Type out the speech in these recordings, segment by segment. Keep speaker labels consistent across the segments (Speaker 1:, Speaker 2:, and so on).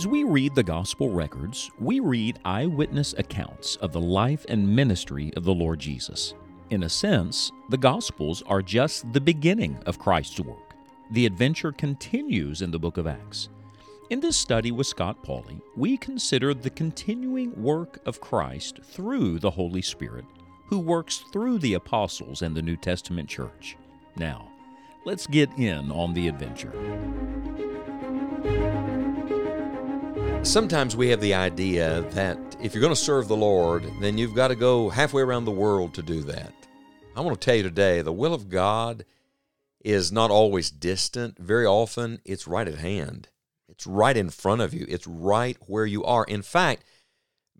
Speaker 1: As we read the gospel records, we read eyewitness accounts of the life and ministry of the Lord Jesus. In a sense, the gospels are just the beginning of Christ's work. The adventure continues in the book of Acts. In this study with Scott Pauley, we consider the continuing work of Christ through the Holy Spirit, who works through the apostles and the New Testament church. Now, let's get in on the adventure.
Speaker 2: Sometimes we have the idea that if you're going to serve the Lord, then you've got to go halfway around the world to do that. I want to tell you today the will of God is not always distant. Very often, it's right at hand, it's right in front of you, it's right where you are. In fact,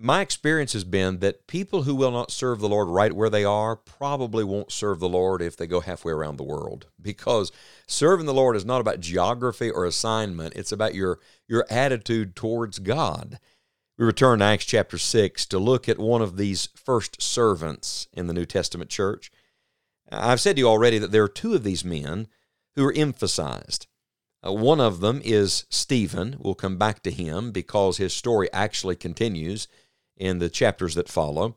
Speaker 2: my experience has been that people who will not serve the Lord right where they are probably won't serve the Lord if they go halfway around the world because serving the Lord is not about geography or assignment, it's about your your attitude towards God. We return to Acts chapter 6 to look at one of these first servants in the New Testament church. I've said to you already that there are two of these men who are emphasized. Uh, one of them is Stephen. We'll come back to him because his story actually continues in the chapters that follow.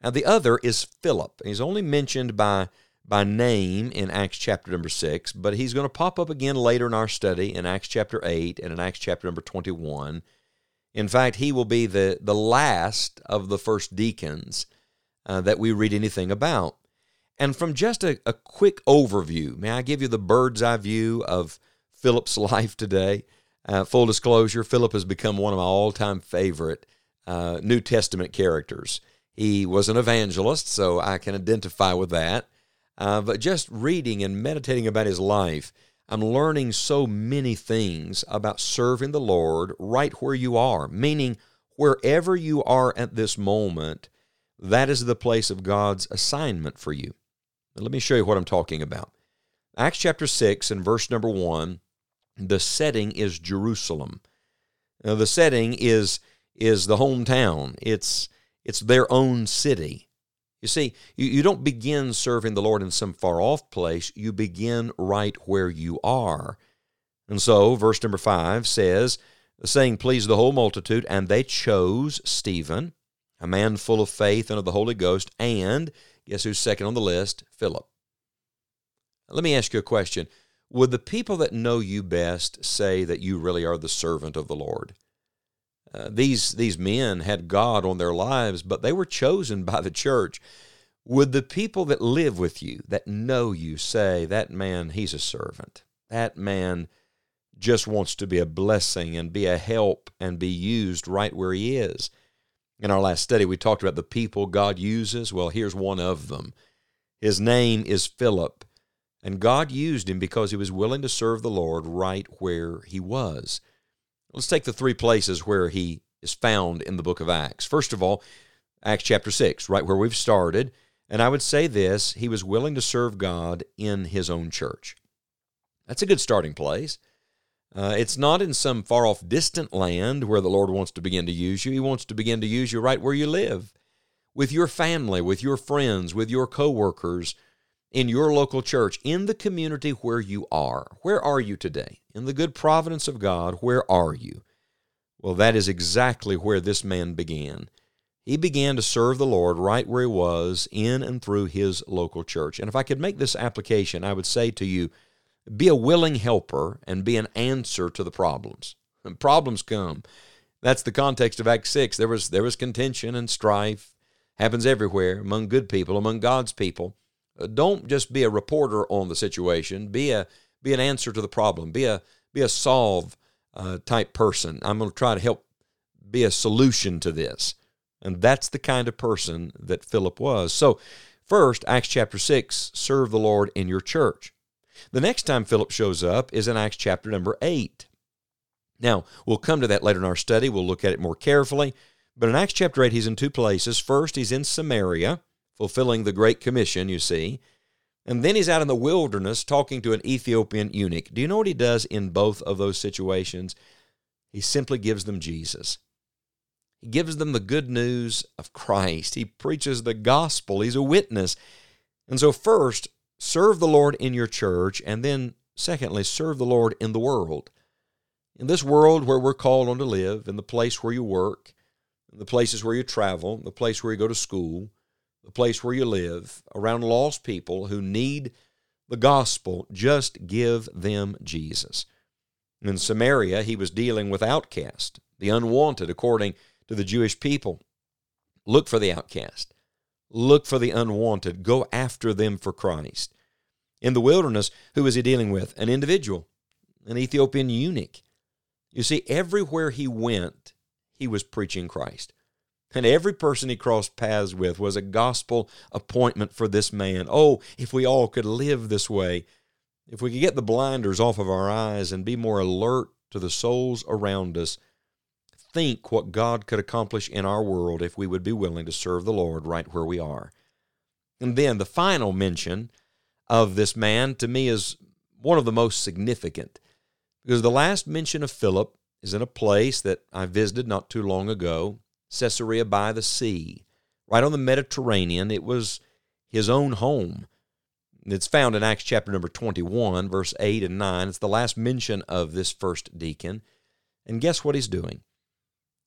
Speaker 2: And the other is Philip. He's only mentioned by, by name in Acts chapter number 6, but he's going to pop up again later in our study in Acts chapter 8 and in Acts chapter number 21. In fact, he will be the, the last of the first deacons uh, that we read anything about. And from just a, a quick overview, may I give you the bird's eye view of Philip's life today? Uh, full disclosure, Philip has become one of my all time favorite uh, New Testament characters. He was an evangelist, so I can identify with that. Uh, but just reading and meditating about his life, I'm learning so many things about serving the Lord right where you are, meaning wherever you are at this moment, that is the place of God's assignment for you. Now, let me show you what I'm talking about. Acts chapter 6 and verse number 1, the setting is Jerusalem. Now, the setting is is the hometown. It's it's their own city. You see, you, you don't begin serving the Lord in some far off place. You begin right where you are. And so, verse number five says, saying pleased the whole multitude, and they chose Stephen, a man full of faith and of the Holy Ghost, and guess who's second on the list? Philip. Let me ask you a question. Would the people that know you best say that you really are the servant of the Lord? Uh, these these men had God on their lives, but they were chosen by the church. Would the people that live with you, that know you, say that man, he's a servant? That man just wants to be a blessing and be a help and be used right where he is. In our last study, we talked about the people God uses. Well, here's one of them. His name is Philip, and God used him because he was willing to serve the Lord right where he was. Let's take the three places where he is found in the book of Acts. First of all, Acts chapter 6, right where we've started. And I would say this he was willing to serve God in his own church. That's a good starting place. Uh, it's not in some far off distant land where the Lord wants to begin to use you. He wants to begin to use you right where you live, with your family, with your friends, with your coworkers, in your local church, in the community where you are. Where are you today? In the good providence of God, where are you? Well, that is exactly where this man began. He began to serve the Lord right where he was in and through his local church. And if I could make this application, I would say to you be a willing helper and be an answer to the problems. And problems come. That's the context of Acts 6. There was, there was contention and strife, happens everywhere among good people, among God's people. Don't just be a reporter on the situation. Be a be an answer to the problem. Be a be a solve uh, type person. I'm going to try to help be a solution to this, and that's the kind of person that Philip was. So, first, Acts chapter six, serve the Lord in your church. The next time Philip shows up is in Acts chapter number eight. Now, we'll come to that later in our study. We'll look at it more carefully. But in Acts chapter 8, he's in two places. First, he's in Samaria fulfilling the Great Commission, you see. And then he's out in the wilderness talking to an Ethiopian eunuch. Do you know what he does in both of those situations? He simply gives them Jesus. He gives them the good news of Christ. He preaches the gospel. He's a witness. And so, first, serve the Lord in your church, and then, secondly, serve the Lord in the world. In this world where we're called on to live, in the place where you work, in the places where you travel, the place where you go to school, the place where you live, around lost people who need the gospel, just give them Jesus. In Samaria, he was dealing with outcasts, the unwanted, according to the Jewish people. Look for the outcast. Look for the unwanted. Go after them for Christ. In the wilderness, who was he dealing with? An individual, an Ethiopian eunuch. You see, everywhere he went, he was preaching Christ. And every person he crossed paths with was a gospel appointment for this man. Oh, if we all could live this way, if we could get the blinders off of our eyes and be more alert to the souls around us, think what God could accomplish in our world if we would be willing to serve the Lord right where we are. And then the final mention of this man to me is one of the most significant because the last mention of Philip is in a place that I visited not too long ago, Caesarea by the sea, right on the Mediterranean. It was his own home. It's found in Acts chapter number 21, verse 8 and 9. It's the last mention of this first deacon. And guess what he's doing?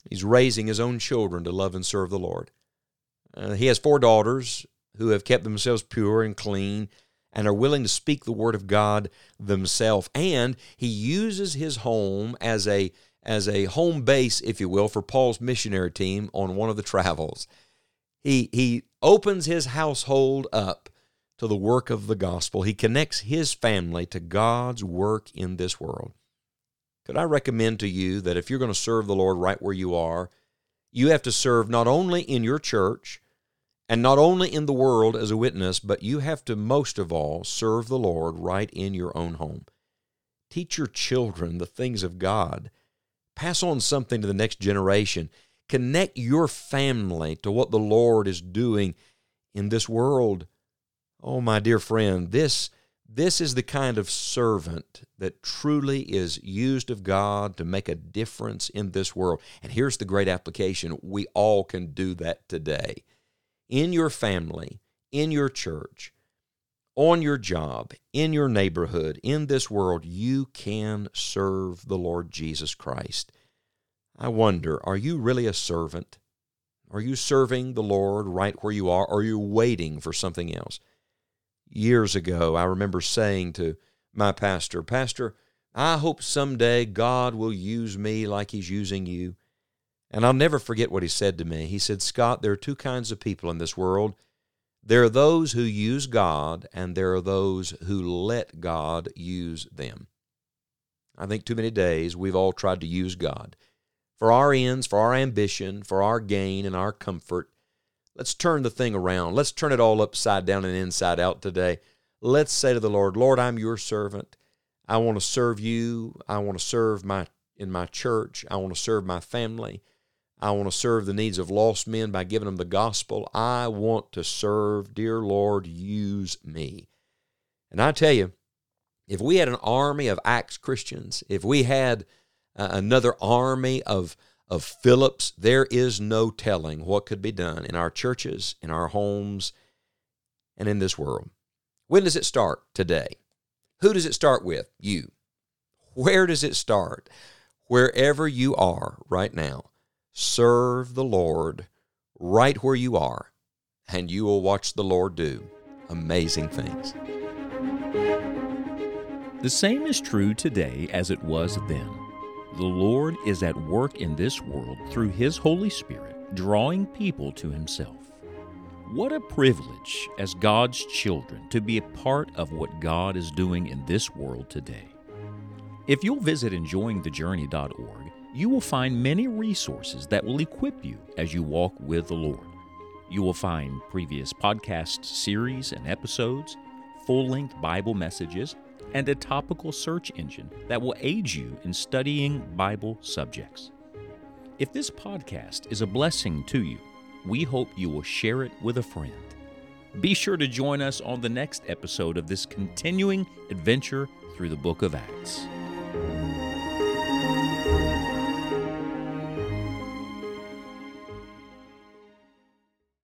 Speaker 2: He's raising his own children to love and serve the Lord. Uh, he has four daughters who have kept themselves pure and clean and are willing to speak the word of God themselves. And he uses his home as a as a home base, if you will, for Paul's missionary team on one of the travels. He he opens his household up to the work of the gospel. He connects his family to God's work in this world. Could I recommend to you that if you're going to serve the Lord right where you are, you have to serve not only in your church and not only in the world as a witness, but you have to most of all serve the Lord right in your own home. Teach your children the things of God. Pass on something to the next generation. Connect your family to what the Lord is doing in this world. Oh, my dear friend, this this is the kind of servant that truly is used of God to make a difference in this world. And here's the great application we all can do that today. In your family, in your church, on your job, in your neighborhood, in this world, you can serve the Lord Jesus Christ. I wonder, are you really a servant? Are you serving the Lord right where you are? Or are you waiting for something else? years ago, I remember saying to my pastor, Pastor, I hope someday God will use me like He's using you. And I'll never forget what he said to me. He said, Scott, there are two kinds of people in this world. There are those who use God, and there are those who let God use them. I think too many days we've all tried to use God for our ends, for our ambition, for our gain and our comfort. Let's turn the thing around. Let's turn it all upside down and inside out today. Let's say to the Lord, Lord, I'm your servant. I want to serve you. I want to serve my in my church. I want to serve my family. I want to serve the needs of lost men by giving them the gospel. I want to serve. Dear Lord, use me. And I tell you, if we had an army of Acts Christians, if we had uh, another army of of Philips, there is no telling what could be done in our churches, in our homes, and in this world. When does it start? Today. Who does it start with? You. Where does it start? Wherever you are right now, serve the Lord right where you are, and you will watch the Lord do amazing things.
Speaker 1: The same is true today as it was then. The Lord is at work in this world through His Holy Spirit, drawing people to Himself. What a privilege as God's children to be a part of what God is doing in this world today. If you'll visit enjoyingthejourney.org, you will find many resources that will equip you as you walk with the Lord. You will find previous podcast series and episodes, full length Bible messages, and a topical search engine that will aid you in studying Bible subjects. If this podcast is a blessing to you, we hope you will share it with a friend. Be sure to join us on the next episode of this continuing adventure through the book of Acts.